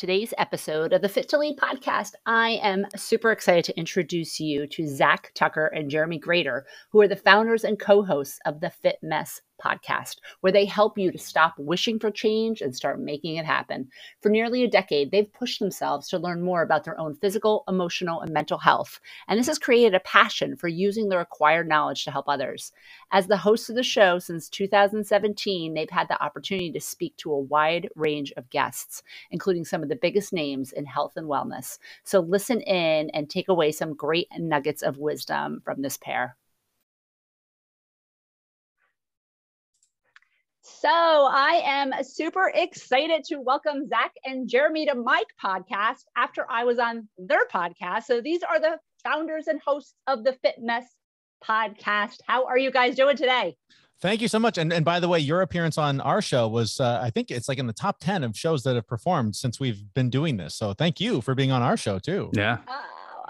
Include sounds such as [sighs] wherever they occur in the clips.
today's episode of the Fit to Lead podcast, I am super excited to introduce you to Zach Tucker and Jeremy Grater, who are the founders and co hosts of the Fit Mess podcast, where they help you to stop wishing for change and start making it happen. For nearly a decade, they've pushed themselves to learn more about their own physical, emotional, and mental health. And this has created a passion for using their acquired knowledge to help others. As the hosts of the show since 2017, they've had the opportunity to speak to a wide range of guests, including some of the biggest names in health and wellness. So listen in and take away some great nuggets of wisdom from this pair. So I am super excited to welcome Zach and Jeremy to my podcast after I was on their podcast. So these are the founders and hosts of the Fit Mess podcast. How are you guys doing today? Thank you so much. And and by the way, your appearance on our show was uh, I think it's like in the top 10 of shows that have performed since we've been doing this. So thank you for being on our show too. Yeah. Uh,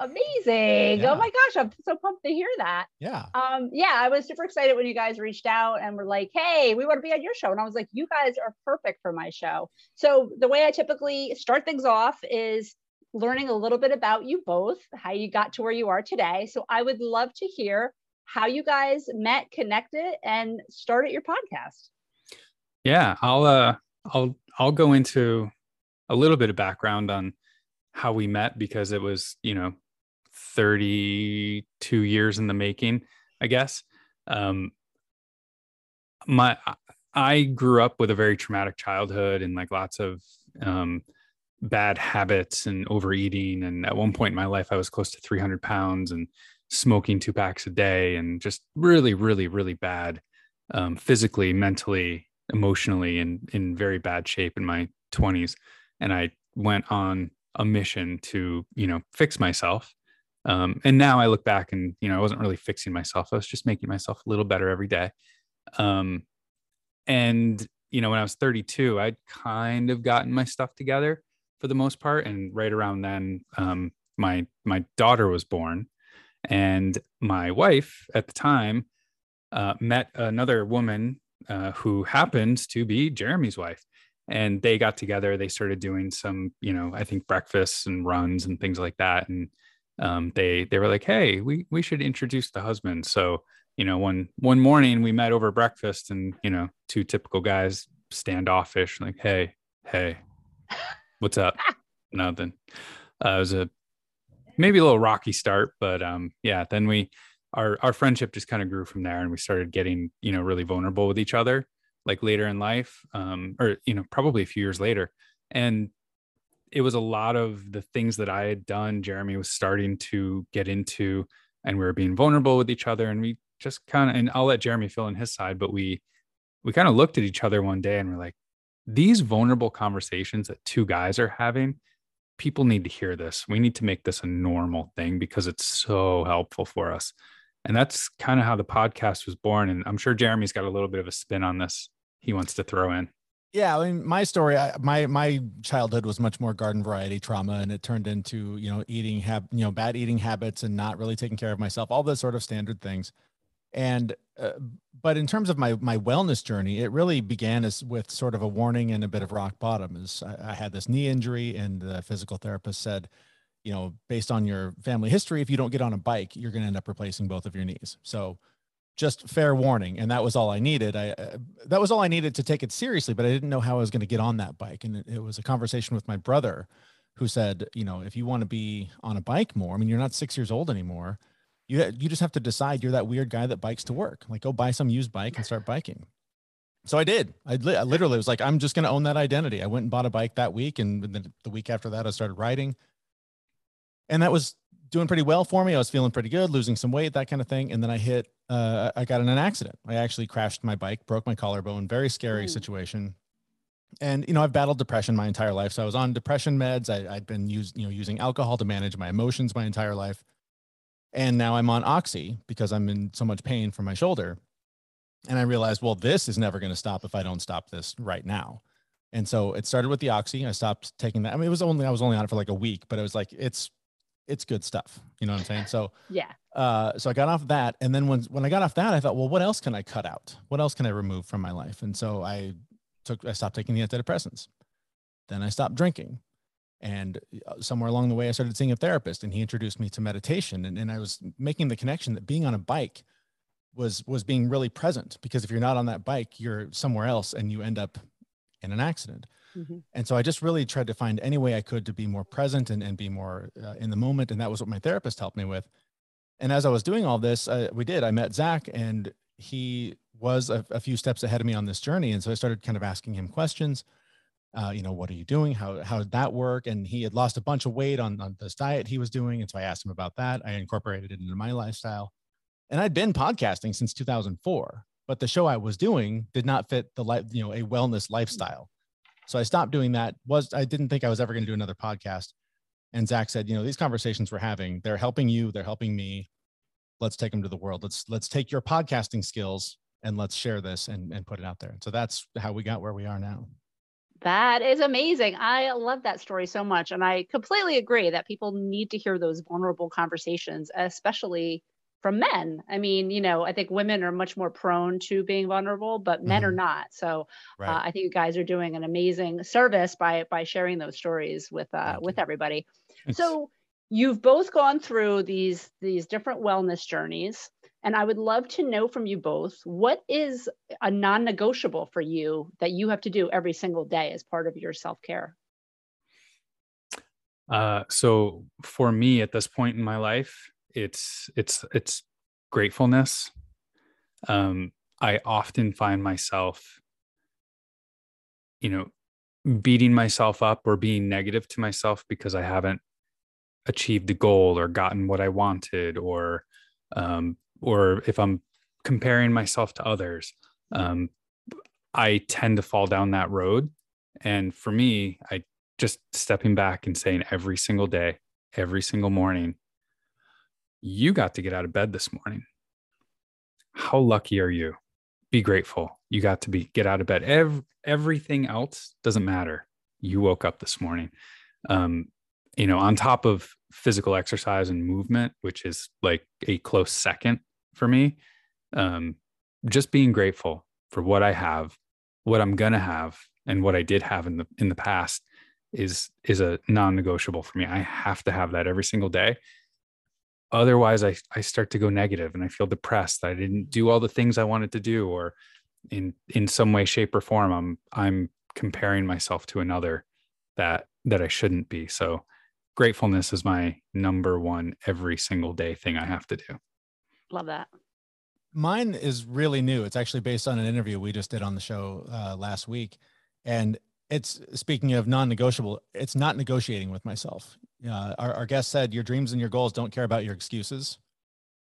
amazing. Oh yeah. Oh my gosh, I'm so pumped to hear that. Yeah. Um, yeah, I was super excited when you guys reached out and were like, hey, we want to be on your show. And I was like, you guys are perfect for my show. So the way I typically start things off is learning a little bit about you both, how you got to where you are today. So I would love to hear how you guys met, connected, and started your podcast. Yeah, I'll uh I'll I'll go into a little bit of background on how we met because it was, you know, 32 years in the making, I guess. Um, my I grew up with a very traumatic childhood and like lots of um, bad habits and overeating. And at one point in my life, I was close to 300 pounds and smoking two packs a day and just really, really, really bad um, physically, mentally, emotionally, and in very bad shape in my 20s. And I went on a mission to, you know, fix myself um, and now I look back and, you know, I wasn't really fixing myself. I was just making myself a little better every day. Um, and, you know, when I was 32, I'd kind of gotten my stuff together for the most part. And right around then, um, my, my daughter was born and my wife at the time, uh, met another woman, uh, who happens to be Jeremy's wife and they got together they started doing some you know i think breakfasts and runs and things like that and um, they they were like, "Hey, we we should introduce the husband." So you know, one one morning we met over breakfast, and you know, two typical guys standoffish, like, "Hey, hey, what's up?" [laughs] Nothing. Uh, it was a maybe a little rocky start, but um, yeah. Then we our our friendship just kind of grew from there, and we started getting you know really vulnerable with each other, like later in life, um, or you know probably a few years later, and it was a lot of the things that I had done. Jeremy was starting to get into, and we were being vulnerable with each other. And we just kind of, and I'll let Jeremy fill in his side, but we, we kind of looked at each other one day and we're like, these vulnerable conversations that two guys are having, people need to hear this. We need to make this a normal thing because it's so helpful for us. And that's kind of how the podcast was born. And I'm sure Jeremy's got a little bit of a spin on this he wants to throw in. Yeah, I mean, my story, I, my my childhood was much more garden variety trauma, and it turned into you know eating have you know bad eating habits and not really taking care of myself, all those sort of standard things. And uh, but in terms of my my wellness journey, it really began as with sort of a warning and a bit of rock bottom. Is I, I had this knee injury, and the physical therapist said, you know, based on your family history, if you don't get on a bike, you're going to end up replacing both of your knees. So just fair warning and that was all i needed. I uh, that was all i needed to take it seriously but i didn't know how i was going to get on that bike and it, it, was a conversation with my brother who said you know if you want to be on a bike more i mean you're not six years old anymore. You you just have to decide you're that weird guy that bikes to work. Like go buy some used bike and start biking. So i did. I, li- I literally was like i'm just going to own that identity. I went and bought a bike that week and then the week after that i started riding. And that was doing pretty well for me. I was feeling pretty good, losing some weight, that kind of thing. And then I hit, uh, I got in an accident. I actually crashed my bike, broke my collarbone, very scary situation. And, you know, I've battled depression my entire life. So I was on depression meds. I, had been used, you know, using alcohol to manage my emotions my entire life. And now I'm on Oxy because I'm in so much pain from my shoulder. And I realized, well, this is never going to stop if I don't stop this right now. And so it started with the Oxy. I stopped taking that. I mean, it was only, I was only on it for like a week, but it was like, it's it's good stuff. You know what I'm saying? So yeah. Uh, so I got off that, and then when when I got off that, I thought, well, what else can I cut out? What else can I remove from my life? And so I took I stopped taking the antidepressants. Then I stopped drinking. And uh, somewhere along the way, I started seeing a therapist, and he introduced me to meditation. And, and I was making the connection that being on a bike was was being really present because if you're not on that bike, you're somewhere else, and you end up in an accident. Mm-hmm. And so I just really tried to find any way I could to be more present and, and be more uh, in the moment. And that was what my therapist helped me with. And as I was doing all this, uh, we did. I met Zach, and he was a, a, few steps ahead of me on this journey. And so I started kind of asking him questions. Uh, you know, what are you doing? How how did that work? And he had lost a bunch of weight on, on this diet he was doing. And so I asked him about that. I incorporated it into my lifestyle. And I'd been podcasting since 2004, but the show I was doing did not fit the life, you know, a wellness lifestyle. So I stopped doing that. Was I didn't think I was ever going to do another podcast. And Zach said, you know, these conversations we're having, they're helping you, they're helping me. Let's take them to the world. Let's let's take your podcasting skills and let's share this and, and put it out there. So that's how we got where we are now. That is amazing. I love that story so much. And I completely agree that people need to hear those vulnerable conversations, especially from men. I mean, you know, I think women are much more prone to being vulnerable, but men mm-hmm. are not. So uh, right. uh, I think you guys are doing an amazing service by by sharing those stories with uh, with everybody. So you've both gone through these these different wellness journeys, and I would love to know from you both what is a non-negotiable for you that you have to do every single day as part of your self care. Uh, so for me at this point in my life, it's it's it's gratefulness. Um i often find myself you know beating myself up or being negative to myself because i haven't achieved a goal or gotten what i wanted or um or if i'm comparing myself to others um i tend to fall down that road. And for me i just stepping back and saying every single day every single morning you got to get out of bed this morning. How lucky are you? Be grateful. You got to be get out of bed. Every, everything else doesn't matter. You woke up this morning. Um, you know, on top of physical exercise and movement, which is like a close second for me, um, just being grateful for what I have, what I'm gonna have, and what I did have in the in the past is is a non-negotiable for me. I have to have that every single day otherwise I, I start to go negative and i feel depressed i didn't do all the things i wanted to do or in in some way shape or form i'm i'm comparing myself to another that that i shouldn't be. So gratefulness is my number one every single day thing i have to do. Love that. Mine is really new. It's actually based on an interview we just did on the show uh, last week. And it's speaking of non-negotiable it's not negotiating with myself. Uh, our, our guest said your dreams and your goals don't care about your excuses.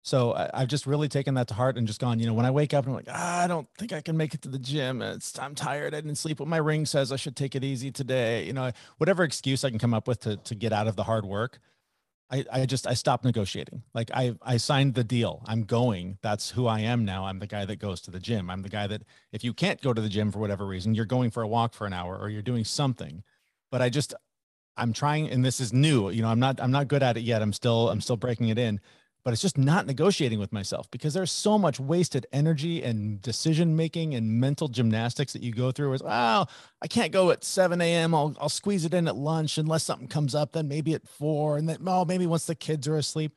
So I, have just really taken that to heart and just gone you know when i wake up and i'm like ah, i don't think i can make it to the gym. It's i'm tired. I didn't sleep. What my ring says i should take it easy today. You know whatever excuse i can come up with to, to get out of the hard work I, I just I stopped negotiating. Like I I signed the deal. I'm going. That's who I am now. I'm the guy that goes to the gym. I'm the guy that if you can't go to the gym for whatever reason, you're going for a walk for an hour or you're doing something. But I just I'm trying and this is new. You know, I'm not I'm not good at it yet. I'm still I'm still breaking it in but it's just not negotiating with myself because there's so much wasted energy and decision making and mental gymnastics that you go through as oh i can't go at 7 a.m I'll, I'll squeeze it in at lunch unless something comes up then maybe at 4 and then oh maybe once the kids are asleep.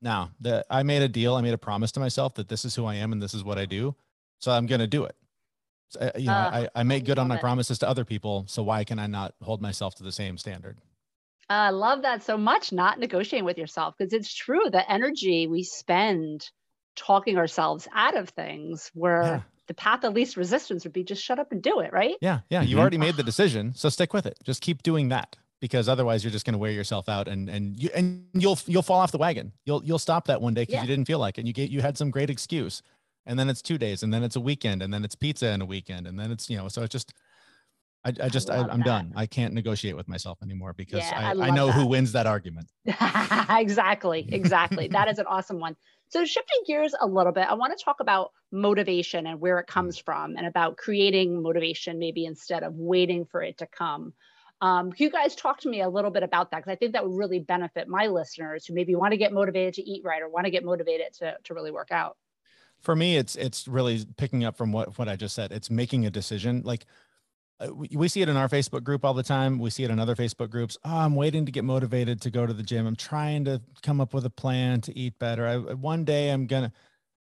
Now the i made a deal i made a promise to myself that this is who i am and this is what i do so i'm going to do it. So, uh, you know uh, I, I make good on my it. promises to other people so why can i not hold myself to the same standard I love that so much, not negotiating with yourself, because it's true the energy we spend talking ourselves out of things where yeah. the path of least resistance would be just shut up and do it, right? Yeah. Yeah. You mm-hmm. already made the decision. So stick with it. Just keep doing that because otherwise you're just going to wear yourself out and, and you, and you'll, you'll fall off the wagon. You'll, you'll stop that one day because yeah. you didn't feel like it. And you get, you had some great excuse and then it's two days and then it's a weekend and then it's pizza and a weekend. And then it's, you know, so it's just, I, I just I, am done. I can't negotiate with myself anymore because yeah, I, I, I, know that. who wins that argument. [laughs] exactly, exactly. that is an [laughs] awesome one. So shifting gears a little bit, I want to talk about motivation and where it mm. comes from, and about creating motivation maybe instead of waiting for it to come. Um, can you guys talk to me a little bit about that? Because I think that would really benefit my listeners who maybe want to get motivated to eat right or want to get motivated to to really work out. For me, it's it's really picking up from what what I just said. It's making a decision. Like Uh, we, we see it in our Facebook group all the time. We see it in other Facebook groups. Oh, I'm waiting to get motivated to go to the gym. I'm trying to come up with a plan to eat better. I, uh, one day I'm gonna.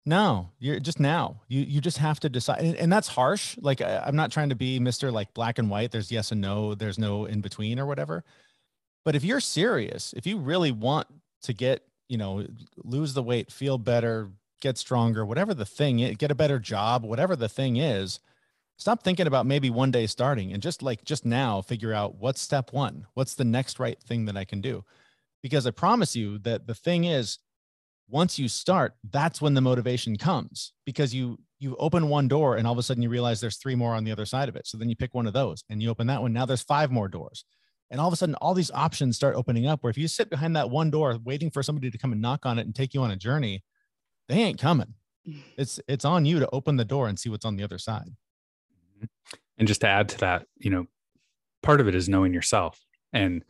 No, you're just now. You you just have to decide, and, and that's harsh. Like I, I'm not trying to be Mister like black and white. There's yes and no. There's no in between or whatever. But if you're serious, if you really want to get you know lose the weight, feel better, get stronger, whatever the thing is, get a better job, whatever the thing is, stop thinking about maybe one day starting and just like just now figure out what's step one what's the next right thing that i can do. Because i promise you that the thing is once you start that's when the motivation comes because you you open one door and all of a sudden you realize there's three more on the other side of it. So then you pick one of those and you open that one. Now there's five more doors. And all of a sudden all these options start opening up where if you sit behind that one door waiting for somebody to come and knock on it and take you on a journey they ain't coming. Mm. It's it's on you to open the door and see what's on the other side and just to add to that, you know, part of it is knowing yourself and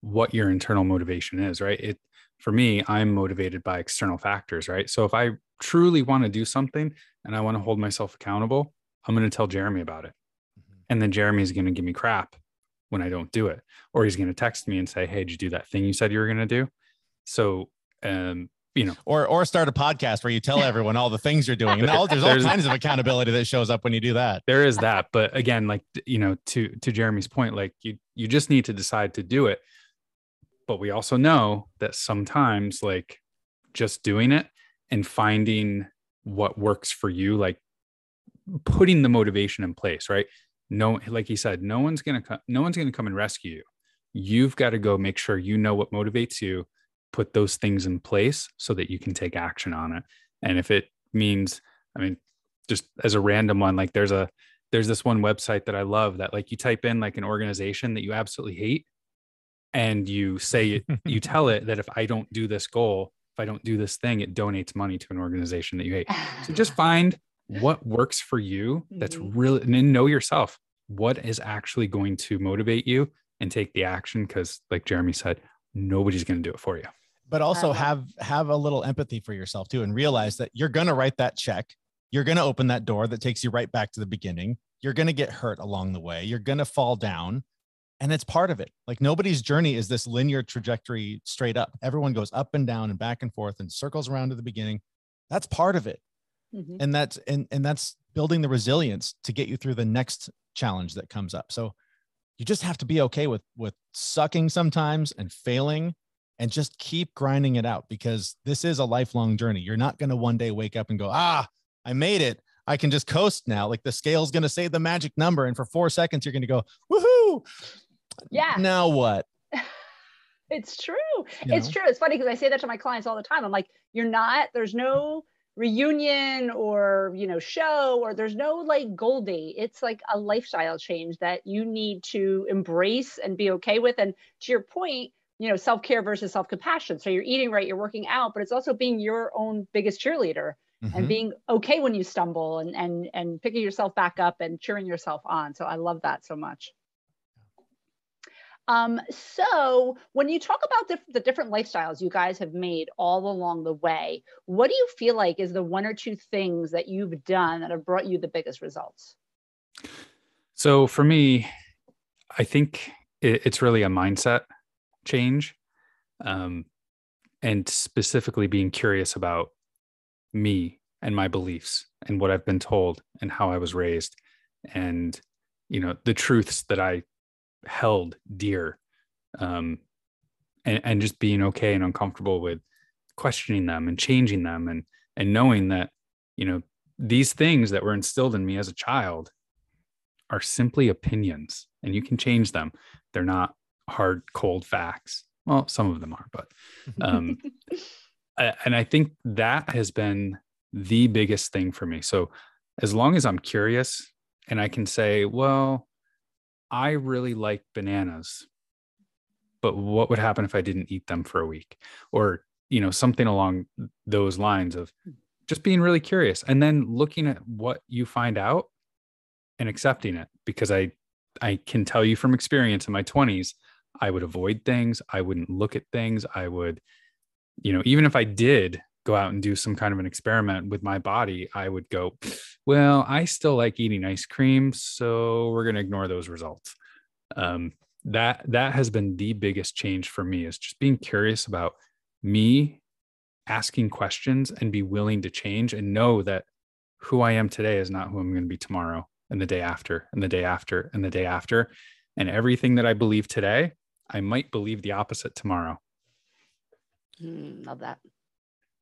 what your internal motivation is, right? It for me, I'm motivated by external factors, right? So if I truly want to do something and I want to hold myself accountable, I'm going to tell Jeremy about it. Mm-hmm. And then Jeremy's going to give me crap when I don't do it. Or he's going to text me and say, Hey, did you do that thing you said you were going to do? So um, you know, or or start a podcast where you tell everyone all the things you're doing, [laughs] and all, there's all kinds of accountability that shows up when you do that. There is that, but again, like you know, to to Jeremy's point, like you you just need to decide to do it. But we also know that sometimes, like just doing it and finding what works for you, like putting the motivation in place, right? No, like he said, no one's gonna come, no one's gonna come and rescue you. You've got to go make sure you know what motivates you put those things in place so that you can take action on it. And if it means, I mean, just as a random one, like there's a there's this one website that I love that like you type in like an organization that you absolutely hate and you say you [laughs] tell it that if I don't do this goal, if I don't do this thing, it donates money to an organization that you hate. So just [sighs] find what works for you that's mm-hmm. really and then know yourself what is actually going to motivate you and take the action because like jeremy said nobody's going to do it for you but also have have a little empathy for yourself too and realize that you're going to write that check. You're going to open that door that takes you right back to the beginning. You're going to get hurt along the way. You're going to fall down. And it's part of it. Like nobody's journey is this linear trajectory straight up. Everyone goes up and down and back and forth and circles around to the beginning. That's part of it. Mm-hmm. and that's and and that's building the resilience to get you through the next challenge that comes up. So you just have to be okay with with sucking sometimes and failing and just keep grinding it out because this is a lifelong journey. You're not going to one day wake up and go, ah, I made it. I can just coast now. Like the scale's going to say the magic number. And for four seconds, you're going to go, woohoo. Yeah. Now what? [laughs] it's true. You it's know? true. It's funny because I say that to my clients all the time. I'm like, you're not, there's no reunion or, you know, show or there's no like goal date. It's like a lifestyle change that you need to embrace and be okay with. And to your point, you know self-care versus self-compassion so you're eating right you're working out but it's also being your own biggest cheerleader mm-hmm. and being okay when you stumble and and and picking yourself back up and cheering yourself on so i love that so much um, so when you talk about the, the different lifestyles you guys have made all along the way, what do you feel like is the one or two things that you've done that have brought you the biggest results? So for me, I think it, it's really a mindset change um, and specifically being curious about me and my beliefs and what I've been told and how I was raised and you know the truths that I held dear um, and, and just being okay and uncomfortable with questioning them and changing them and and knowing that you know these things that were instilled in me as a child are simply opinions and you can change them. They're not hard cold facts. Well some of them are but um [laughs] and i think that has been the biggest thing for me. So as long as i'm curious and i can say well i really like bananas but what would happen if i didn't eat them for a week? Or you know something along those lines of just being really curious and then looking at what you find out and accepting it because i i can tell you from experience in my 20s I would avoid things. I wouldn't look at things. I would, you know, even if I did go out and do some kind of an experiment with my body, I would go, well, I still like eating ice cream, so we're going to ignore those results. Um, that that has been the biggest change for me is just being curious about me asking questions and be willing to change and know that who I am today is not who I'm going to be tomorrow and the day after and the day after and the day after. And everything that I believe today, I might believe the opposite tomorrow. Mm, love that.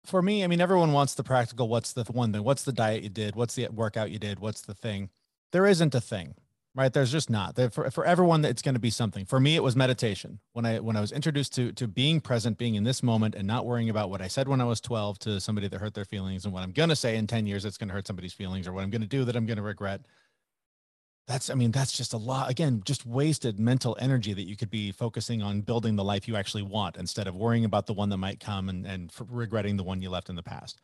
For me, I mean, everyone wants the practical. What's the one thing? What's the diet you did? What's the workout you did? What's the thing? There isn't a thing right there's just not there for, for everyone it's going to be something for me it was meditation when i when i was introduced to to being present being in this moment and not worrying about what i said when i was 12 to somebody that hurt their feelings and what i'm going to say in 10 years that's going to hurt somebody's feelings or what i'm going to do that i'm going to regret that's i mean that's just a lot again just wasted mental energy that you could be focusing on building the life you actually want instead of worrying about the one that might come and and regretting the one you left in the past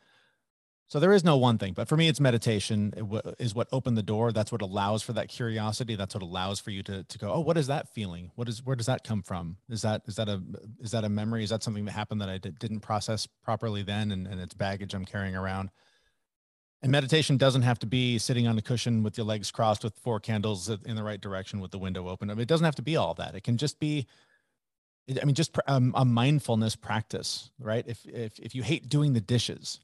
so there is no one thing, but for me, it's meditation is what opened the door. That's what allows for that curiosity. That's what allows for you to to go, oh, what is that feeling? What is where does that come from? Is that is that a is that a memory? Is that something that happened that I did, didn't process properly then, and, and it's baggage I'm carrying around? And meditation doesn't have to be sitting on a cushion with your legs crossed with four candles in the right direction with the window open. I mean, it doesn't have to be all that. It can just be I mean, just um, a mindfulness practice, right? If, if if you hate doing the dishes,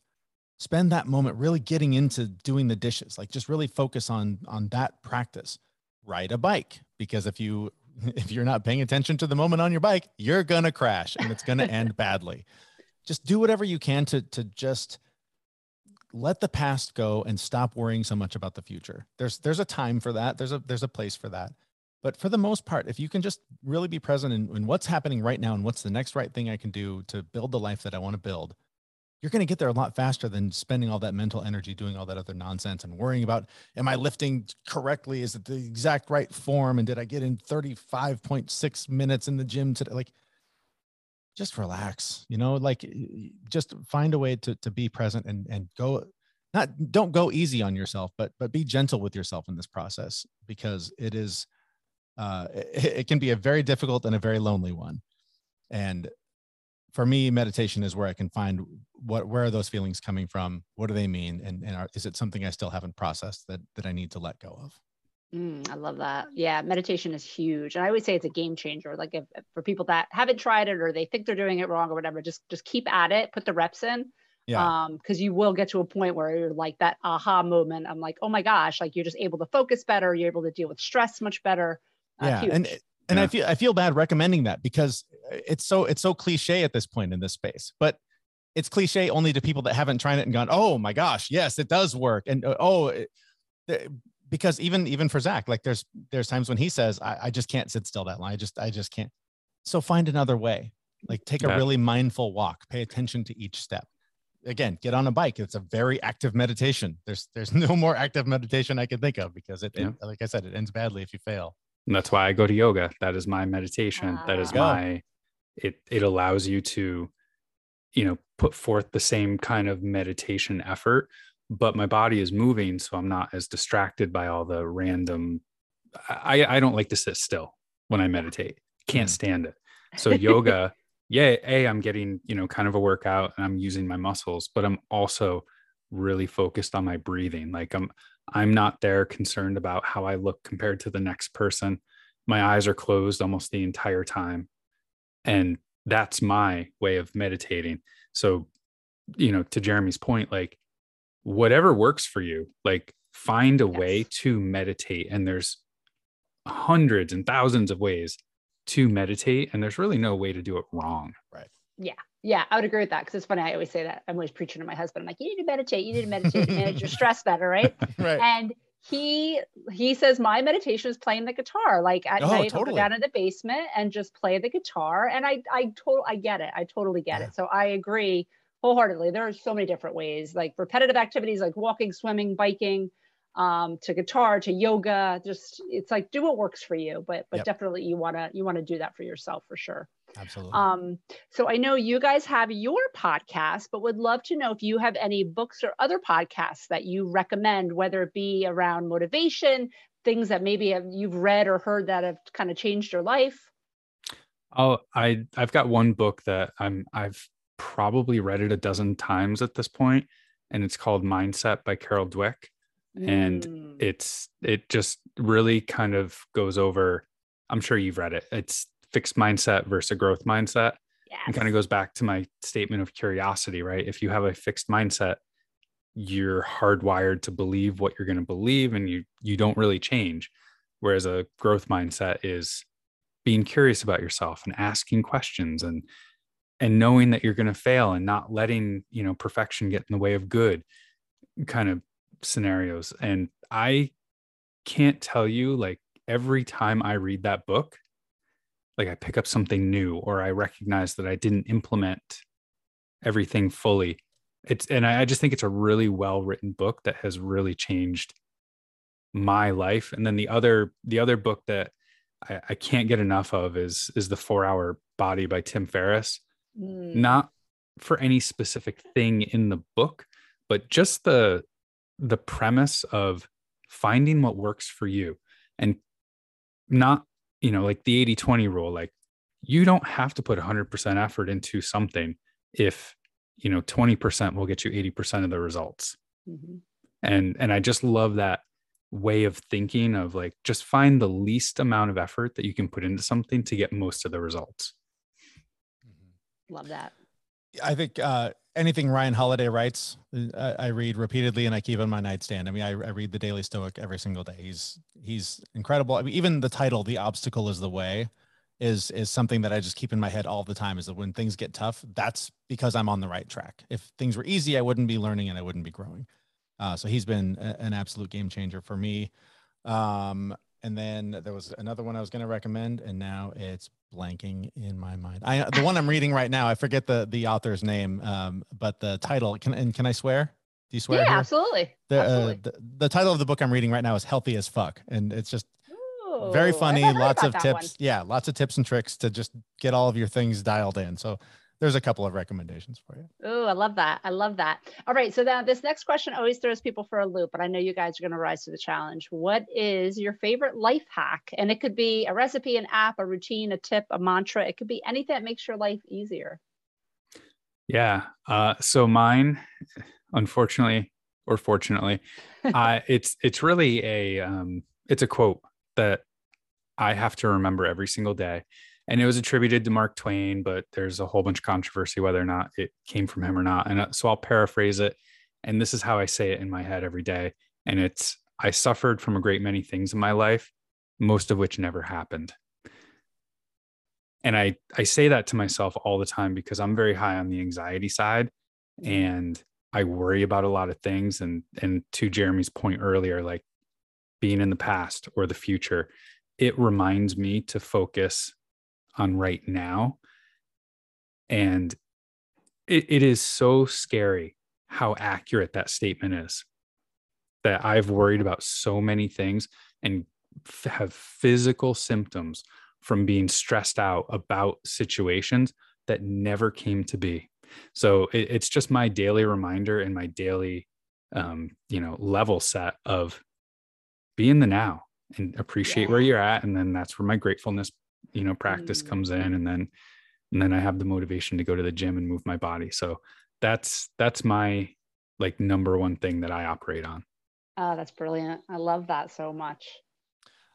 spend that moment really getting into doing the dishes like just really focus on on that practice ride a bike because if you [laughs] if you're not paying attention to the moment on your bike you're going to crash and it's going to end [laughs] badly just do whatever you can to to just let the past go and stop worrying so much about the future. There's there's a time for that. There's a there's a place for that. But for the most part if you can just really be present in, in what's happening right now and what's the next right thing i can do to build the life that i want to build you're going to get there a lot faster than spending all that mental energy doing all that other nonsense and worrying about am i lifting correctly? Is it the exact right form? And did i get in 35.6 minutes in the gym today? Like just relax you know like just find a way to to be present and and go not don't go easy on yourself but but be gentle with yourself in this process because it is uh it, it can be a very difficult and a very lonely one. And for me meditation is where i can find what where are those feelings coming from? What do they mean? And, and are, is it something i still haven't processed that that i need to let go of mm, i love that yeah meditation is huge and i always say it's a game changer like if, if, for people that haven't tried it or they think they're doing it wrong or whatever just just keep at it put the reps in yeah. um because you will get to a point where you're like that aha moment i'm like oh my gosh like you're just able to focus better you're able to deal with stress much better uh, yeah huge. and and yeah. i feel i feel bad recommending that because it's so it's so cliche at this point in this space but it's cliche only to people that haven't tried it and gone oh my gosh yes it does work and oh it, because even even for zach like there's there's times when he says I, I just can't sit still that long. I just i just can't. So find another way. Like take a really mindful walk. Pay attention to each step. Again get on a bike. It's a very active meditation. There's there's [laughs] no more active meditation i can think of because it, yeah. it like i said it ends badly if you fail. And that's why I go to yoga. That is my meditation. That is ah. my it it allows you to you know put forth the same kind of meditation effort but my body is moving so i'm not as distracted by all the random i i don't like to sit still when i meditate can't mm. stand it so [laughs] yoga yeah a i'm getting you know kind of a workout and i'm using my muscles but i'm also really focused on my breathing like i'm I'm not there concerned about how I look compared to the next person. My eyes are closed almost the entire time. And that's my way of meditating. So, you know, to Jeremy's point, like whatever works for you, like find a yes. way to meditate. And there's hundreds and thousands of ways to meditate. And there's really no way to do it wrong. Right. Yeah. Yeah, I would agree with that because it's funny. I always say that. I'm always preaching to my husband. I'm like, you need to meditate. You need to meditate to manage your [laughs] stress better, right? [laughs] right. And he he says my meditation is playing the guitar. Like at oh, night, totally. I'll go down in the basement and just play the guitar. And I I total I get it. I totally get yeah. it. So I agree wholeheartedly. There are so many different ways, like repetitive activities like walking, swimming, biking, um, to guitar, to yoga. Just it's like do what works for you. But but yep. definitely you wanna you wanna do that for yourself for sure. Absolutely. Um, so I know you guys have your podcast, but would love to know if you have any books or other podcasts that you recommend, whether it be around motivation, things that maybe have, you've read or heard that have kind of changed your life. Oh, I I've got one book that I'm I've probably read it a dozen times at this point, and it's called Mindset by Carol Dweck. And Mm. it's it just really kind of goes over. I'm sure you've read it. It's fixed mindset versus a growth mindset. yes. It kind of goes back to my statement of curiosity, right? If you have a fixed mindset, you're hardwired to believe what you're going to believe and you you don't really change. Whereas a growth mindset is being curious about yourself and asking questions and and knowing that you're going to fail and not letting, you know, perfection get in the way of good kind of scenarios. And I can't tell you like every time I read that book, like I pick up something new or I recognize that I didn't implement everything fully. It's and I I just think it's a really well written book that has really changed my life. And then the other the other book that I, I can't get enough of is is the Four Hour Body by Tim Ferriss. Mm. Not for any specific thing in the book, but just the the premise of finding what works for you and not you know like the 80 20 rule like you don't have to put 100% effort into something if you know 20% will get you 80% of the results Mhm. and and i just love that way of thinking of like just find the least amount of effort that you can put into something to get most of the results Love that. I think uh, anything Ryan Holiday writes, uh, I, I read repeatedly and I keep on my nightstand. I mean, I, I read the Daily Stoic every single day. He's he's incredible. I mean, even the title, "The Obstacle Is the Way," is is something that I just keep in my head all the time. Is that when things get tough, that's because I'm on the right track. If things were easy, I wouldn't be learning and I wouldn't be growing. Uh, so he's been a, an absolute game changer for me. Um, and then there was another one I was going to recommend, and now it's blanking in my mind. I the one I'm reading right now. I forget the the author's name, um, but the title. Can and can I swear? Do you swear? yeah, here? absolutely. The, uh, the the title of the book I'm reading right now is "Healthy as Fuck," and it's just very Ooh, I funny. Lots of that one. tips. Yeah, lots of tips and tricks to just get all of your things dialed in. So there's a couple of recommendations for you. Oh, I love that. I love that. All right. So now this next question always throws people for a loop, but I know you guys are going to rise to the challenge. What is your favorite life hack? And it could be a recipe, an app, a routine, a tip, a mantra. It could be anything that makes your life easier. yeah uh so mine unfortunately or fortunately [laughs] uh it's it's really a um it's a quote that i have to remember every single day and it was attributed to mark twain but there's a whole bunch of controversy whether or not it came from him or not. And uh, so i'll paraphrase it and this is how i say it in my head every day and it's i suffered from a great many things in my life most of which never happened. And i i say that to myself all the time because i'm very high on the anxiety side and i worry about a lot of things and and to jeremy's point earlier like being in the past or the future it reminds me to focus on right now. And it, it is so scary how accurate that statement is that i've worried about so many things and f- have physical symptoms from being stressed out about situations that never came to be. So it, it's just my daily reminder and my daily um, you know level set of be in the now and appreciate where you're at. And then that's where my gratefulness you know practice Mm. comes in and then and then i have the motivation to go to the gym and move my body so that's that's my like number one thing that i operate on Oh, that's brilliant. I love that so much.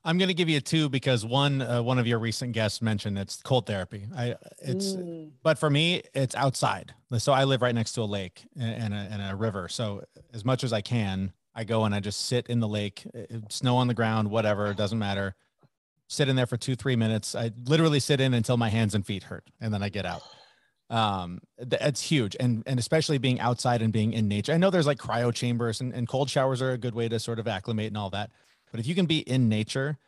I'm going to give you two because one uh, one of your recent guests mentioned it's cold therapy. I it's Mm, but for me it's outside. So I live right next to a lake and a, and a river. So as much as I can, I go and I just sit in the lake, uh, snow on the ground, whatever, it doesn't matter. Sit in there for two three minutes. I literally sit in until my hands and feet hurt, and then I get out. Um, th- it's huge, and and especially being outside and being in nature. I know there's like cryo chambers and, and cold showers are a good way to sort of acclimate and all that. But if you can be in nature,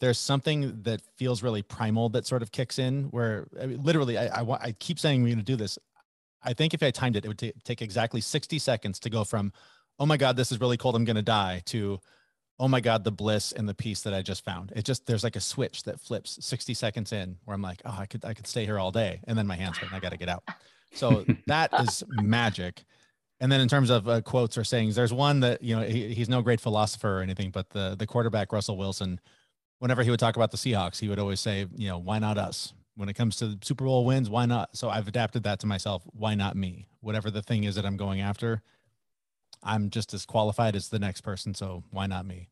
there's something that feels really primal that sort of kicks in. Where I mean, literally, I, I I keep saying we're going to do this. I think if I timed it, it would ta- take exactly 60 seconds to go from, oh my god, this is really cold, I'm going to die, to, oh my god, the bliss and the peace that I just found. It just there's like a switch that flips 60 seconds in, where I'm like, oh, I could I could stay here all day, and then my hands hurt and I got to get out. So [laughs] that is magic. And then in terms of uh, quotes or sayings, there's one that you know he, he's no great philosopher or anything, but the the quarterback Russell Wilson, whenever he would talk about the Seahawks, he would always say, you know, why not us? when it comes to Super Bowl wins, why not? So I've adapted that to myself. Why not me? Whatever the thing is that I'm going after, I'm just as qualified as the next person. So why not me?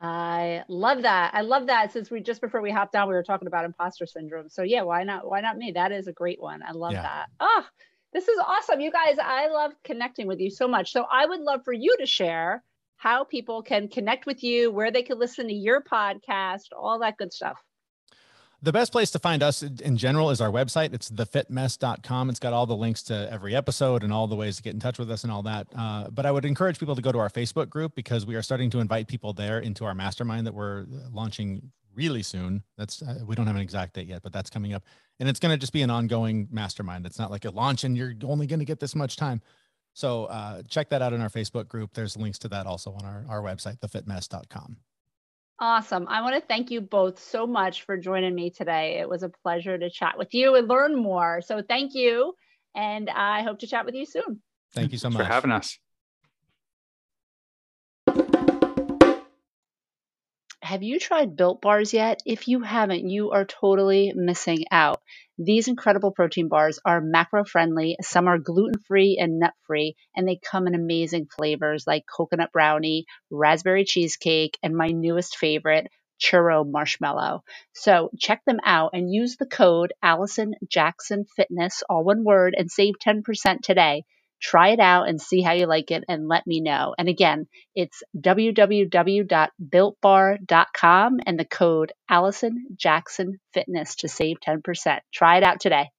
I love that. I love that. Since we just before we hopped on, we were talking about imposter syndrome. So yeah, why not? Why not me? That is a great one. I love yeah. that. Oh, this is awesome. You guys, I love connecting with you so much. So I would love for you to share how people can connect with you, where they can listen to your podcast, all that good stuff. The best place to find us in general is our website. It's thefitmess.com. It's got all the links to every episode and all the ways to get in touch with us and all that. Uh, but I would encourage people to go to our Facebook group because we are starting to invite people there into our mastermind that we're launching really soon. That's uh, we don't have an exact date yet, but that's coming up, and it's going to just be an ongoing mastermind. It's not like a launch and you're only going to get this much time. So uh, check that out in our Facebook group. There's links to that also on our, our website, thefitmess.com. Awesome. I want to thank you both so much for joining me today. It was a pleasure to chat with you and learn more. So thank you. And I hope to chat with you soon. Thank you so much for having us. Have you tried built bars yet? If you haven't, you are totally missing out. These incredible protein bars are macro friendly. Some are gluten free and nut free, and they come in amazing flavors like coconut brownie, raspberry cheesecake, and my newest favorite, churro marshmallow. So check them out and use the code Allison Jackson Fitness, all one word, and save 10% today. Try it out and see how you like it and let me know. And again, it's www.builtbar.com and the code Allison Jackson Fitness to save 10%. Try it out today.